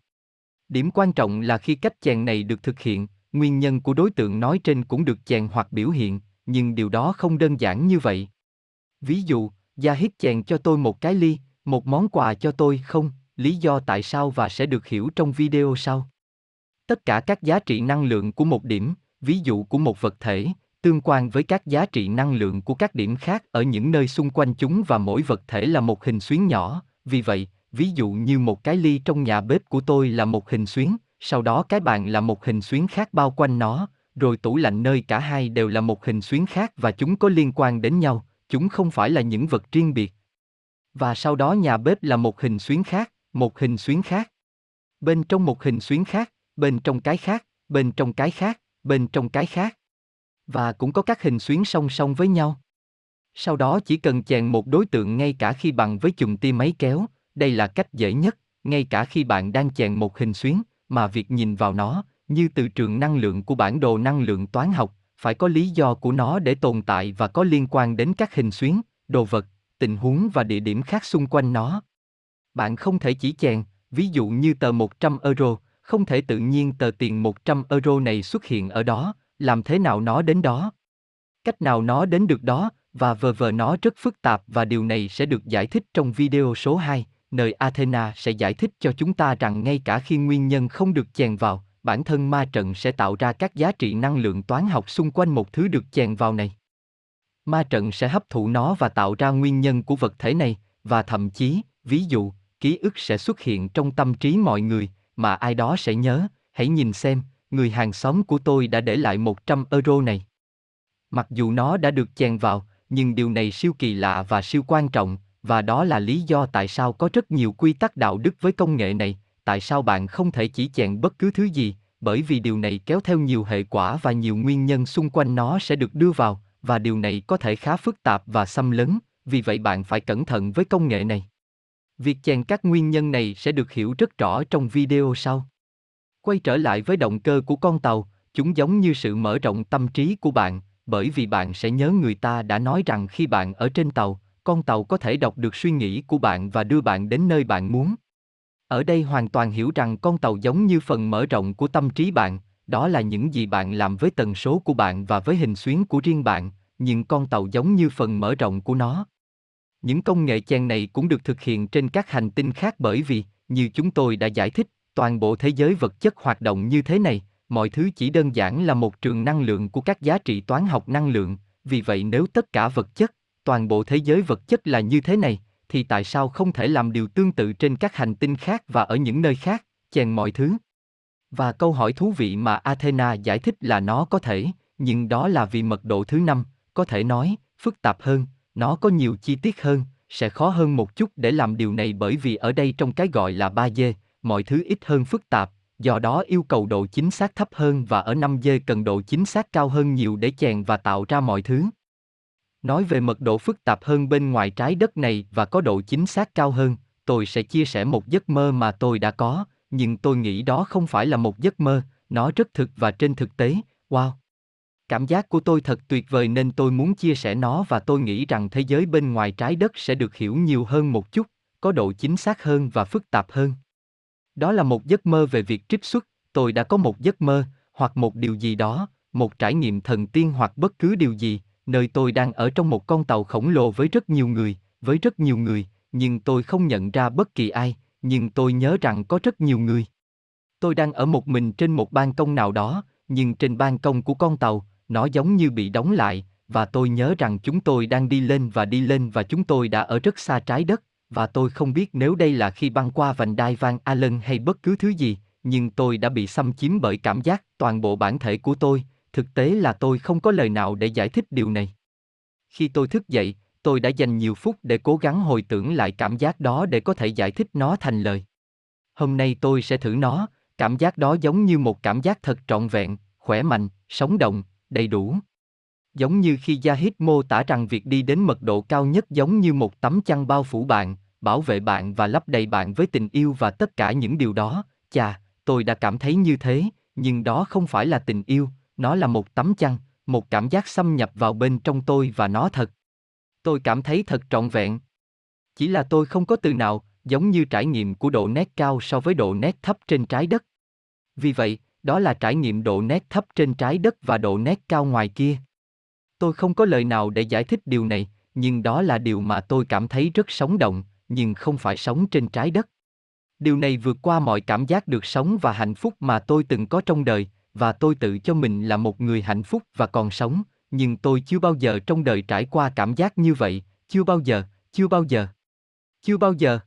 Điểm quan trọng là khi cách chèn này được thực hiện, nguyên nhân của đối tượng nói trên cũng được chèn hoặc biểu hiện, nhưng điều đó không đơn giản như vậy. Ví dụ, Gia hít chèn cho tôi một cái ly, một món quà cho tôi không, lý do tại sao và sẽ được hiểu trong video sau. Tất cả các giá trị năng lượng của một điểm, ví dụ của một vật thể, tương quan với các giá trị năng lượng của các điểm khác ở những nơi xung quanh chúng và mỗi vật thể là một hình xuyến nhỏ, vì vậy, ví dụ như một cái ly trong nhà bếp của tôi là một hình xuyến, sau đó cái bàn là một hình xuyến khác bao quanh nó, rồi tủ lạnh nơi cả hai đều là một hình xuyến khác và chúng có liên quan đến nhau, chúng không phải là những vật riêng biệt. Và sau đó nhà bếp là một hình xuyến khác, một hình xuyến khác. Bên trong một hình xuyến khác, bên trong cái khác, bên trong cái khác, bên trong cái khác. Và cũng có các hình xuyến song song với nhau. Sau đó chỉ cần chèn một đối tượng ngay cả khi bằng với chùm tia máy kéo, đây là cách dễ nhất, ngay cả khi bạn đang chèn một hình xuyến, mà việc nhìn vào nó, như từ trường năng lượng của bản đồ năng lượng toán học, phải có lý do của nó để tồn tại và có liên quan đến các hình xuyến, đồ vật, tình huống và địa điểm khác xung quanh nó. Bạn không thể chỉ chèn, ví dụ như tờ 100 euro, không thể tự nhiên tờ tiền 100 euro này xuất hiện ở đó, làm thế nào nó đến đó? Cách nào nó đến được đó, và vờ vờ nó rất phức tạp và điều này sẽ được giải thích trong video số 2, nơi Athena sẽ giải thích cho chúng ta rằng ngay cả khi nguyên nhân không được chèn vào, bản thân ma trận sẽ tạo ra các giá trị năng lượng toán học xung quanh một thứ được chèn vào này. Ma trận sẽ hấp thụ nó và tạo ra nguyên nhân của vật thể này, và thậm chí, ví dụ, ký ức sẽ xuất hiện trong tâm trí mọi người, mà ai đó sẽ nhớ, hãy nhìn xem, người hàng xóm của tôi đã để lại 100 euro này. Mặc dù nó đã được chèn vào, nhưng điều này siêu kỳ lạ và siêu quan trọng, và đó là lý do tại sao có rất nhiều quy tắc đạo đức với công nghệ này, tại sao bạn không thể chỉ chèn bất cứ thứ gì, bởi vì điều này kéo theo nhiều hệ quả và nhiều nguyên nhân xung quanh nó sẽ được đưa vào, và điều này có thể khá phức tạp và xâm lấn, vì vậy bạn phải cẩn thận với công nghệ này. Việc chèn các nguyên nhân này sẽ được hiểu rất rõ trong video sau. Quay trở lại với động cơ của con tàu, chúng giống như sự mở rộng tâm trí của bạn, bởi vì bạn sẽ nhớ người ta đã nói rằng khi bạn ở trên tàu, con tàu có thể đọc được suy nghĩ của bạn và đưa bạn đến nơi bạn muốn. Ở đây hoàn toàn hiểu rằng con tàu giống như phần mở rộng của tâm trí bạn, đó là những gì bạn làm với tần số của bạn và với hình xuyến của riêng bạn, nhưng con tàu giống như phần mở rộng của nó. Những công nghệ chèn này cũng được thực hiện trên các hành tinh khác bởi vì, như chúng tôi đã giải thích, toàn bộ thế giới vật chất hoạt động như thế này, mọi thứ chỉ đơn giản là một trường năng lượng của các giá trị toán học năng lượng, vì vậy nếu tất cả vật chất, toàn bộ thế giới vật chất là như thế này, thì tại sao không thể làm điều tương tự trên các hành tinh khác và ở những nơi khác, chèn mọi thứ? Và câu hỏi thú vị mà Athena giải thích là nó có thể, nhưng đó là vì mật độ thứ năm, có thể nói, phức tạp hơn, nó có nhiều chi tiết hơn, sẽ khó hơn một chút để làm điều này bởi vì ở đây trong cái gọi là 3D, mọi thứ ít hơn phức tạp, do đó yêu cầu độ chính xác thấp hơn và ở 5D cần độ chính xác cao hơn nhiều để chèn và tạo ra mọi thứ. Nói về mật độ phức tạp hơn bên ngoài trái đất này và có độ chính xác cao hơn, tôi sẽ chia sẻ một giấc mơ mà tôi đã có, nhưng tôi nghĩ đó không phải là một giấc mơ, nó rất thực và trên thực tế, wow. Cảm giác của tôi thật tuyệt vời nên tôi muốn chia sẻ nó và tôi nghĩ rằng thế giới bên ngoài trái đất sẽ được hiểu nhiều hơn một chút, có độ chính xác hơn và phức tạp hơn. Đó là một giấc mơ về việc trích xuất, tôi đã có một giấc mơ, hoặc một điều gì đó, một trải nghiệm thần tiên hoặc bất cứ điều gì, nơi tôi đang ở trong một con tàu khổng lồ với rất nhiều người, với rất nhiều người, nhưng tôi không nhận ra bất kỳ ai, nhưng tôi nhớ rằng có rất nhiều người. Tôi đang ở một mình trên một ban công nào đó, nhưng trên ban công của con tàu, nó giống như bị đóng lại, và tôi nhớ rằng chúng tôi đang đi lên và đi lên và chúng tôi đã ở rất xa trái đất, và tôi không biết nếu đây là khi băng qua vành đai Van Allen hay bất cứ thứ gì, nhưng tôi đã bị xâm chiếm bởi cảm giác toàn bộ bản thể của tôi, thực tế là tôi không có lời nào để giải thích điều này. Khi tôi thức dậy, tôi đã dành nhiều phút để cố gắng hồi tưởng lại cảm giác đó để có thể giải thích nó thành lời. Hôm nay tôi sẽ thử nó, cảm giác đó giống như một cảm giác thật trọn vẹn, khỏe mạnh, sống động, đầy đủ. Giống như khi Yahid mô tả rằng việc đi đến mật độ cao nhất giống như một tấm chăn bao phủ bạn, bảo vệ bạn và lấp đầy bạn với tình yêu và tất cả những điều đó, chà, tôi đã cảm thấy như thế, nhưng đó không phải là tình yêu, nó là một tấm chăn, một cảm giác xâm nhập vào bên trong tôi và nó thật. Tôi cảm thấy thật trọn vẹn. Chỉ là tôi không có từ nào, giống như trải nghiệm của độ nét cao so với độ nét thấp trên trái đất. Vì vậy, đó là trải nghiệm độ nét thấp trên trái đất và độ nét cao ngoài kia. Tôi không có lời nào để giải thích điều này, nhưng đó là điều mà tôi cảm thấy rất sống động, nhưng không phải sống trên trái đất. Điều này vượt qua mọi cảm giác được sống và hạnh phúc mà tôi từng có trong đời, và tôi tự cho mình là một người hạnh phúc và còn sống, nhưng tôi chưa bao giờ trong đời trải qua cảm giác như vậy, chưa bao giờ, chưa bao giờ. Chưa bao giờ.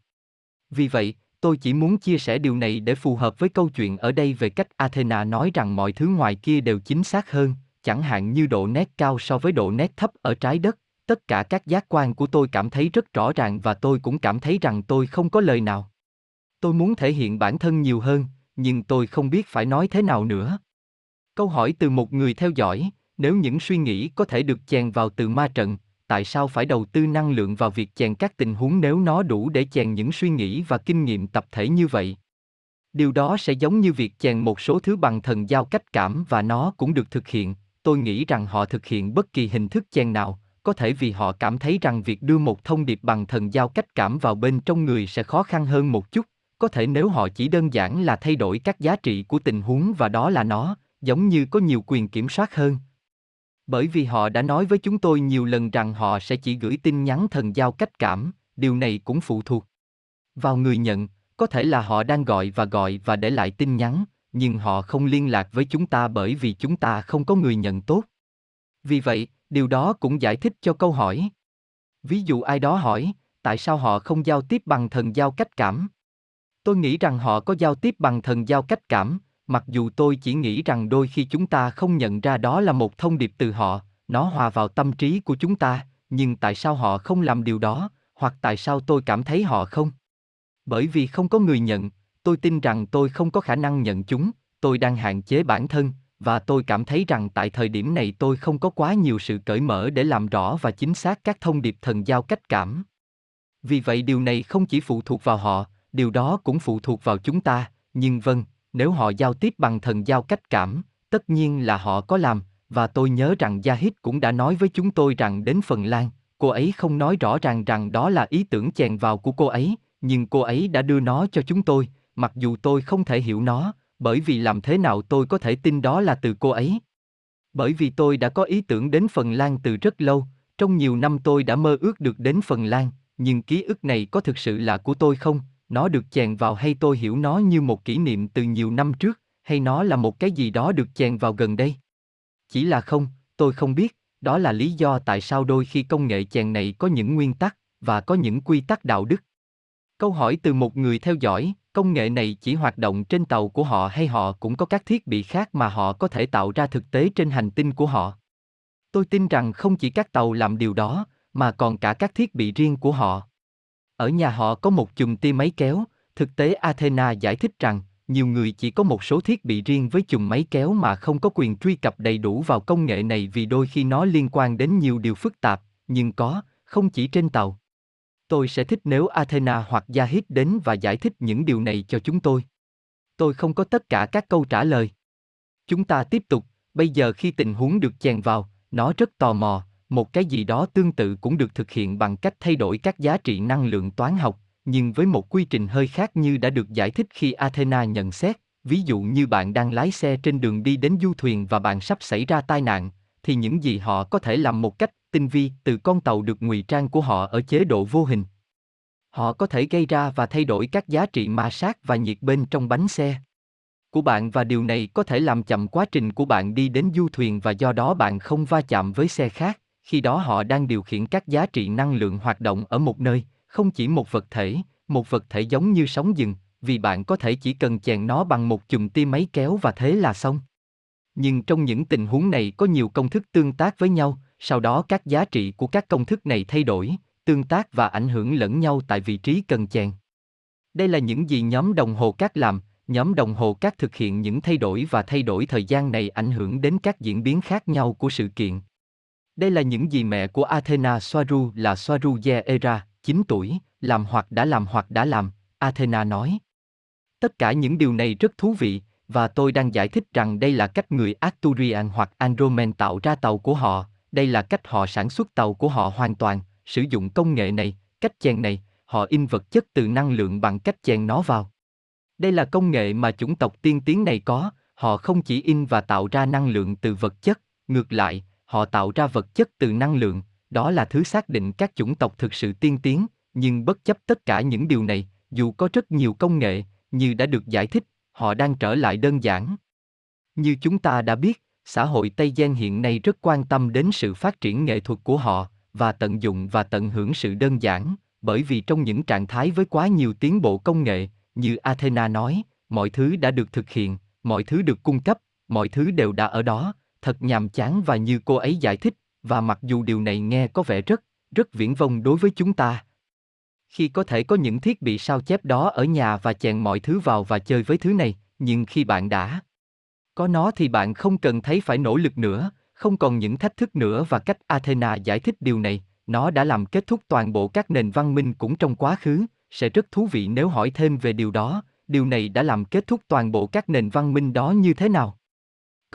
Vì vậy, tôi chỉ muốn chia sẻ điều này để phù hợp với câu chuyện ở đây về cách Athena nói rằng mọi thứ ngoài kia đều chính xác hơn, chẳng hạn như độ nét cao so với độ nét thấp ở trái đất. Tất cả các giác quan của tôi cảm thấy rất rõ ràng và tôi cũng cảm thấy rằng tôi không có lời nào. Tôi muốn thể hiện bản thân nhiều hơn, nhưng tôi không biết phải nói thế nào nữa. Câu hỏi từ một người theo dõi, nếu những suy nghĩ có thể được chèn vào từ ma trận, tại sao phải đầu tư năng lượng vào việc chèn các tình huống nếu nó đủ để chèn những suy nghĩ và kinh nghiệm tập thể như vậy? Điều đó sẽ giống như việc chèn một số thứ bằng thần giao cách cảm và nó cũng được thực hiện. Tôi nghĩ rằng họ thực hiện bất kỳ hình thức chèn nào, có thể vì họ cảm thấy rằng việc đưa một thông điệp bằng thần giao cách cảm vào bên trong người sẽ khó khăn hơn một chút, có thể nếu họ chỉ đơn giản là thay đổi các giá trị của tình huống và đó là nó, giống như có nhiều quyền kiểm soát hơn. Bởi vì họ đã nói với chúng tôi nhiều lần rằng họ sẽ chỉ gửi tin nhắn thần giao cách cảm, điều này cũng phụ thuộc vào người nhận, có thể là họ đang gọi và gọi và để lại tin nhắn, nhưng họ không liên lạc với chúng ta bởi vì chúng ta không có người nhận tốt. Vì vậy, điều đó cũng giải thích cho câu hỏi. Ví dụ ai đó hỏi, tại sao họ không giao tiếp bằng thần giao cách cảm? Tôi nghĩ rằng họ có giao tiếp bằng thần giao cách cảm, mặc dù tôi chỉ nghĩ rằng đôi khi chúng ta không nhận ra đó là một thông điệp từ họ, nó hòa vào tâm trí của chúng ta, nhưng tại sao họ không làm điều đó, hoặc tại sao tôi cảm thấy họ không? Bởi vì không có người nhận, tôi tin rằng tôi không có khả năng nhận chúng, tôi đang hạn chế bản thân, và tôi cảm thấy rằng tại thời điểm này tôi không có quá nhiều sự cởi mở để làm rõ và chính xác các thông điệp thần giao cách cảm. Vì vậy điều này không chỉ phụ thuộc vào họ, điều đó cũng phụ thuộc vào chúng ta, nhưng vâng, nếu họ giao tiếp bằng thần giao cách cảm, tất nhiên là họ có làm, và tôi nhớ rằng Yahid cũng đã nói với chúng tôi rằng đến Phần Lan, cô ấy không nói rõ ràng rằng đó là ý tưởng chèn vào của cô ấy, nhưng cô ấy đã đưa nó cho chúng tôi, mặc dù tôi không thể hiểu nó, bởi vì làm thế nào tôi có thể tin đó là từ cô ấy. Bởi vì tôi đã có ý tưởng đến Phần Lan từ rất lâu, trong nhiều năm tôi đã mơ ước được đến Phần Lan, nhưng ký ức này có thực sự là của tôi không, nó được chèn vào hay tôi hiểu nó như một kỷ niệm từ nhiều năm trước, hay nó là một cái gì đó được chèn vào gần đây? Chỉ là không, tôi không biết, đó là lý do tại sao đôi khi công nghệ chèn này có những nguyên tắc và có những quy tắc đạo đức. Câu hỏi từ một người theo dõi, công nghệ này chỉ hoạt động trên tàu của họ hay họ cũng có các thiết bị khác mà họ có thể tạo ra thực tế trên hành tinh của họ? Tôi tin rằng không chỉ các tàu làm điều đó, mà còn cả các thiết bị riêng của họ. Ở nhà họ có một chùm tia máy kéo, thực tế Athena giải thích rằng, nhiều người chỉ có một số thiết bị riêng với chùm máy kéo mà không có quyền truy cập đầy đủ vào công nghệ này vì đôi khi nó liên quan đến nhiều điều phức tạp, nhưng có, không chỉ trên tàu. Tôi sẽ thích nếu Athena hoặc Yahid đến và giải thích những điều này cho chúng tôi. Tôi không có tất cả các câu trả lời. Chúng ta tiếp tục, bây giờ khi tình huống được chèn vào, nó rất tò mò, một cái gì đó tương tự cũng được thực hiện bằng cách thay đổi các giá trị năng lượng toán học, nhưng với một quy trình hơi khác như đã được giải thích khi Athena nhận xét, ví dụ như bạn đang lái xe trên đường đi đến du thuyền và bạn sắp xảy ra tai nạn, thì những gì họ có thể làm một cách tinh vi từ con tàu được ngụy trang của họ ở chế độ vô hình. Họ có thể gây ra và thay đổi các giá trị ma sát và nhiệt bên trong bánh xe của bạn và điều này có thể làm chậm quá trình của bạn đi đến du thuyền và do đó bạn không va chạm với xe khác, khi đó họ đang điều khiển các giá trị năng lượng hoạt động ở một nơi, không chỉ một vật thể, một vật thể giống như sóng dừng, vì bạn có thể chỉ cần chèn nó bằng một chùm tia máy kéo và thế là xong. Nhưng trong những tình huống này có nhiều công thức tương tác với nhau, sau đó các giá trị của các công thức này thay đổi, tương tác và ảnh hưởng lẫn nhau tại vị trí cần chèn. Đây là những gì nhóm đồng hồ cát làm, nhóm đồng hồ cát thực hiện những thay đổi và thay đổi thời gian này ảnh hưởng đến các diễn biến khác nhau của sự kiện. Đây là những gì mẹ của Athena Soaru là Soaru Era, 9 tuổi, làm hoặc đã làm hoặc đã làm, Athena nói. Tất cả những điều này rất thú vị, và tôi đang giải thích rằng đây là cách người Arturian hoặc Andromen tạo ra tàu của họ, đây là cách họ sản xuất tàu của họ hoàn toàn, sử dụng công nghệ này, cách chèn này, họ in vật chất từ năng lượng bằng cách chèn nó vào. Đây là công nghệ mà chủng tộc tiên tiến này có, họ không chỉ in và tạo ra năng lượng từ vật chất, ngược lại, họ tạo ra vật chất từ năng lượng, đó là thứ xác định các chủng tộc thực sự tiên tiến, nhưng bất chấp tất cả những điều này, dù có rất nhiều công nghệ, như đã được giải thích, họ đang trở lại đơn giản. Như chúng ta đã biết, xã hội Tây Gen hiện nay rất quan tâm đến sự phát triển nghệ thuật của họ và tận dụng và tận hưởng sự đơn giản, bởi vì trong những trạng thái với quá nhiều tiến bộ công nghệ, như Athena nói, mọi thứ đã được thực hiện, mọi thứ được cung cấp, mọi thứ đều đã ở đó, thật nhàm chán và như cô ấy giải thích, và mặc dù điều này nghe có vẻ rất, rất viễn vông đối với chúng ta. Khi có thể có những thiết bị sao chép đó ở nhà và chèn mọi thứ vào và chơi với thứ này, nhưng khi bạn đã có nó thì bạn không cần thấy phải nỗ lực nữa, không còn những thách thức nữa và cách Athena giải thích điều này, nó đã làm kết thúc toàn bộ các nền văn minh cũng trong quá khứ, sẽ rất thú vị nếu hỏi thêm về điều đó, điều này đã làm kết thúc toàn bộ các nền văn minh đó như thế nào?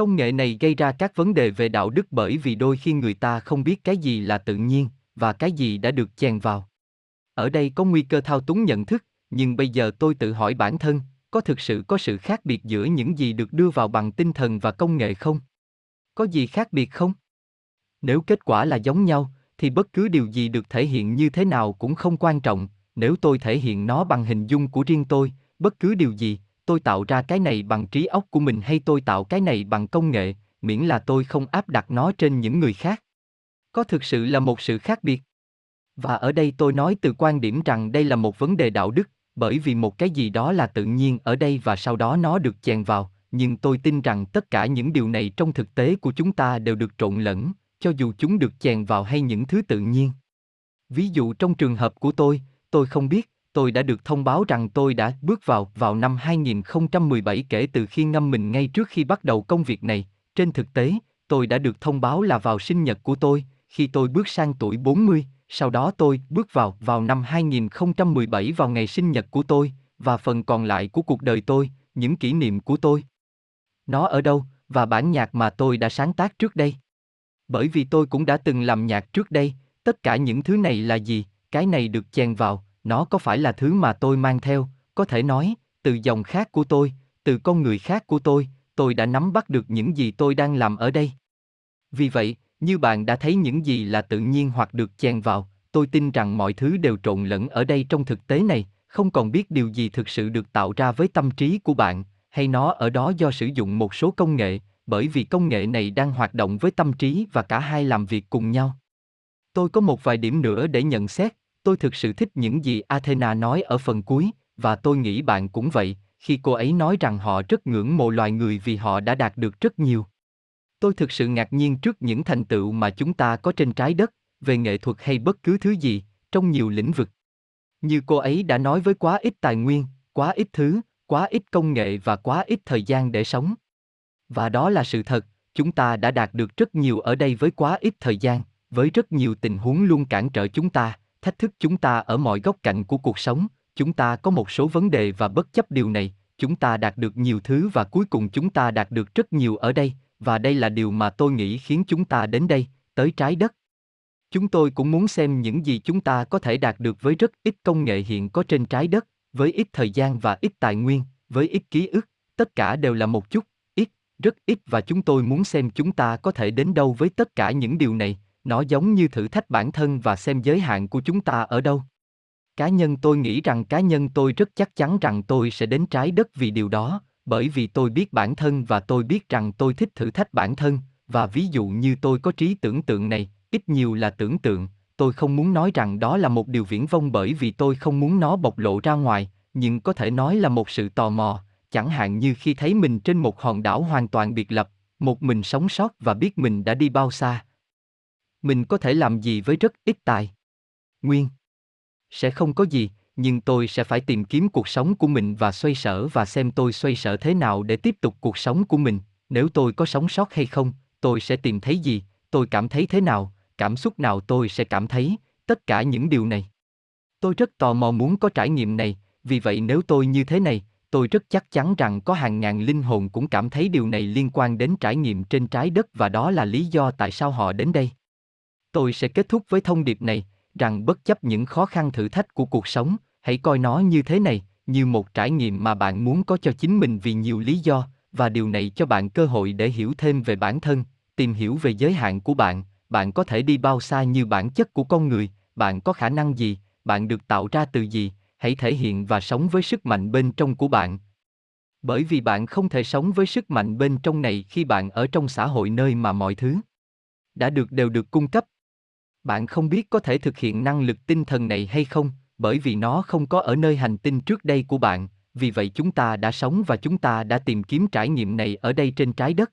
Công nghệ này gây ra các vấn đề về đạo đức bởi vì đôi khi người ta không biết cái gì là tự nhiên và cái gì đã được chèn vào. Ở đây có nguy cơ thao túng nhận thức, nhưng bây giờ tôi tự hỏi bản thân, có thực sự có sự khác biệt giữa những gì được đưa vào bằng tinh thần và công nghệ không? Có gì khác biệt không? Nếu kết quả là giống nhau, thì bất cứ điều gì được thể hiện như thế nào cũng không quan trọng, nếu tôi thể hiện nó bằng hình dung của riêng tôi, bất cứ điều gì, tôi tạo ra cái này bằng trí óc của mình hay tôi tạo cái này bằng công nghệ, miễn là tôi không áp đặt nó trên những người khác. Có thực sự là một sự khác biệt. Và ở đây tôi nói từ quan điểm rằng đây là một vấn đề đạo đức, bởi vì một cái gì đó là tự nhiên ở đây và sau đó nó được chèn vào, nhưng tôi tin rằng tất cả những điều này trong thực tế của chúng ta đều được trộn lẫn, cho dù chúng được chèn vào hay những thứ tự nhiên. Ví dụ trong trường hợp của tôi, tôi không biết, tôi đã được thông báo rằng tôi đã bước vào vào năm 2017 kể từ khi ngâm mình ngay trước khi bắt đầu công việc này. Trên thực tế, tôi đã được thông báo là vào sinh nhật của tôi, khi tôi bước sang tuổi 40, sau đó tôi bước vào vào năm 2017 vào ngày sinh nhật của tôi, và phần còn lại của cuộc đời tôi, những kỷ niệm của tôi. Nó ở đâu, và bản nhạc mà tôi đã sáng tác trước đây? Bởi vì tôi cũng đã từng làm nhạc trước đây, tất cả những thứ này là gì, cái này được chèn vào, nó có phải là thứ mà tôi mang theo, có thể nói, từ dòng khác của tôi, từ con người khác của tôi, tôi đã nắm bắt được những gì tôi đang làm ở đây. Vì vậy, như bạn đã thấy những gì là tự nhiên hoặc được chèn vào, tôi tin rằng mọi thứ đều trộn lẫn ở đây trong thực tế này, không còn biết điều gì thực sự được tạo ra với tâm trí của bạn, hay nó ở đó do sử dụng một số công nghệ, bởi vì công nghệ này đang hoạt động với tâm trí và cả hai làm việc cùng nhau. Tôi có một vài điểm nữa để nhận xét, tôi thực sự thích những gì Athena nói ở phần cuối, và tôi nghĩ bạn cũng vậy, khi cô ấy nói rằng họ rất ngưỡng mộ loài người vì họ đã đạt được rất nhiều. Tôi thực sự ngạc nhiên trước những thành tựu mà chúng ta có trên trái đất, về nghệ thuật hay bất cứ thứ gì, trong nhiều lĩnh vực. Như cô ấy đã nói với quá ít tài nguyên, quá ít thứ, quá ít công nghệ và quá ít thời gian để sống. Và đó là sự thật, chúng ta đã đạt được rất nhiều ở đây với quá ít thời gian, với rất nhiều tình huống luôn cản trở chúng ta, thách thức chúng ta ở mọi góc cạnh của cuộc sống, chúng ta có một số vấn đề và bất chấp điều này, chúng ta đạt được nhiều thứ và cuối cùng chúng ta đạt được rất nhiều ở đây, và đây là điều mà tôi nghĩ khiến chúng ta đến đây, tới trái đất. Chúng tôi cũng muốn xem những gì chúng ta có thể đạt được với rất ít công nghệ hiện có trên trái đất, với ít thời gian và ít tài nguyên, với ít ký ức, tất cả đều là một chút, ít, rất ít và chúng tôi muốn xem chúng ta có thể đến đâu với tất cả những điều này, nó giống như thử thách bản thân và xem giới hạn của chúng ta ở đâu. Cá nhân tôi nghĩ rằng cá nhân tôi rất chắc chắn rằng tôi sẽ đến trái đất vì điều đó, bởi vì tôi biết bản thân và tôi biết rằng tôi thích thử thách bản thân, và ví dụ như tôi có trí tưởng tượng này, ít nhiều là tưởng tượng, tôi không muốn nói rằng đó là một điều viễn vông bởi vì tôi không muốn nó bộc lộ ra ngoài, nhưng có thể nói là một sự tò mò, chẳng hạn như khi thấy mình trên một hòn đảo hoàn toàn biệt lập, một mình sống sót và biết mình đã đi bao xa. Mình có thể làm gì với rất ít tài? Nguyên. Sẽ không có gì, nhưng tôi sẽ phải tìm kiếm cuộc sống của mình và xoay sở và xem tôi xoay sở thế nào để tiếp tục cuộc sống của mình, nếu tôi có sống sót hay không, tôi sẽ tìm thấy gì, tôi cảm thấy thế nào, cảm xúc nào tôi sẽ cảm thấy, tất cả những điều này. Tôi rất tò mò muốn có trải nghiệm này, vì vậy nếu tôi như thế này, tôi rất chắc chắn rằng có hàng ngàn linh hồn cũng cảm thấy điều này liên quan đến trải nghiệm trên trái đất và đó là lý do tại sao họ đến đây. Tôi sẽ kết thúc với thông điệp này, rằng bất chấp những khó khăn thử thách của cuộc sống, hãy coi nó như thế này, như một trải nghiệm mà bạn muốn có cho chính mình vì nhiều lý do, và điều này cho bạn cơ hội để hiểu thêm về bản thân, tìm hiểu về giới hạn của bạn, bạn có thể đi bao xa như bản chất của con người, bạn có khả năng gì, bạn được tạo ra từ gì, hãy thể hiện và sống với sức mạnh bên trong của bạn. Bởi vì bạn không thể sống với sức mạnh bên trong này khi bạn ở trong xã hội nơi mà mọi thứ đã được đều được cung cấp. Bạn không biết có thể thực hiện năng lực tinh thần này hay không, bởi vì nó không có ở nơi hành tinh trước đây của bạn, vì vậy chúng ta đã sống và chúng ta đã tìm kiếm trải nghiệm này ở đây trên trái đất.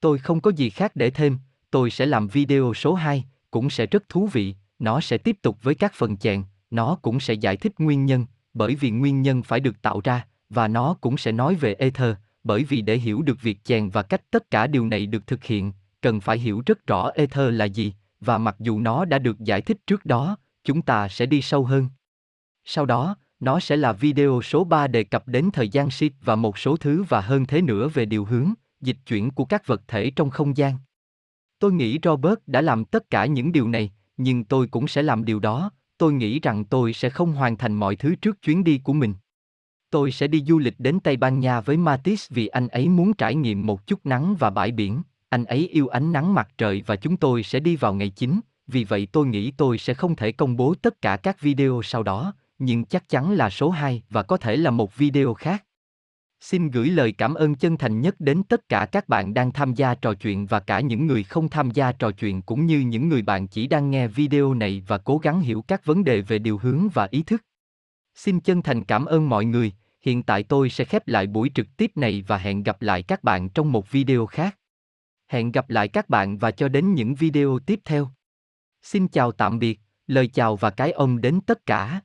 Tôi không có gì khác để thêm, tôi sẽ làm video số 2, cũng sẽ rất thú vị, nó sẽ tiếp tục với các phần chèn, nó cũng sẽ giải thích nguyên nhân, bởi vì nguyên nhân phải được tạo ra, và nó cũng sẽ nói về ether, bởi vì để hiểu được việc chèn và cách tất cả điều này được thực hiện, cần phải hiểu rất rõ ether là gì, và mặc dù nó đã được giải thích trước đó, chúng ta sẽ đi sâu hơn. Sau đó, nó sẽ là video số 3 đề cập đến thời gian shift và một số thứ và hơn thế nữa về điều hướng, dịch chuyển của các vật thể trong không gian. Tôi nghĩ Robert đã làm tất cả những điều này, nhưng tôi cũng sẽ làm điều đó, tôi nghĩ rằng tôi sẽ không hoàn thành mọi thứ trước chuyến đi của mình. Tôi sẽ đi du lịch đến Tây Ban Nha với Matisse vì anh ấy muốn trải nghiệm một chút nắng và bãi biển, anh ấy yêu ánh nắng mặt trời và chúng tôi sẽ đi vào ngày 9, vì vậy tôi nghĩ tôi sẽ không thể công bố tất cả các video sau đó, nhưng chắc chắn là số 2 và có thể là một video khác. Xin gửi lời cảm ơn chân thành nhất đến tất cả các bạn đang tham gia trò chuyện và cả những người không tham gia trò chuyện cũng như những người bạn chỉ đang nghe video này và cố gắng hiểu các vấn đề về điều hướng và ý thức. Xin chân thành cảm ơn mọi người, hiện tại tôi sẽ khép lại buổi trực tiếp này và hẹn gặp lại các bạn trong một video khác. Hẹn gặp lại các bạn và cho đến những video tiếp theo. Xin chào tạm biệt, lời chào và cái ông đến tất cả.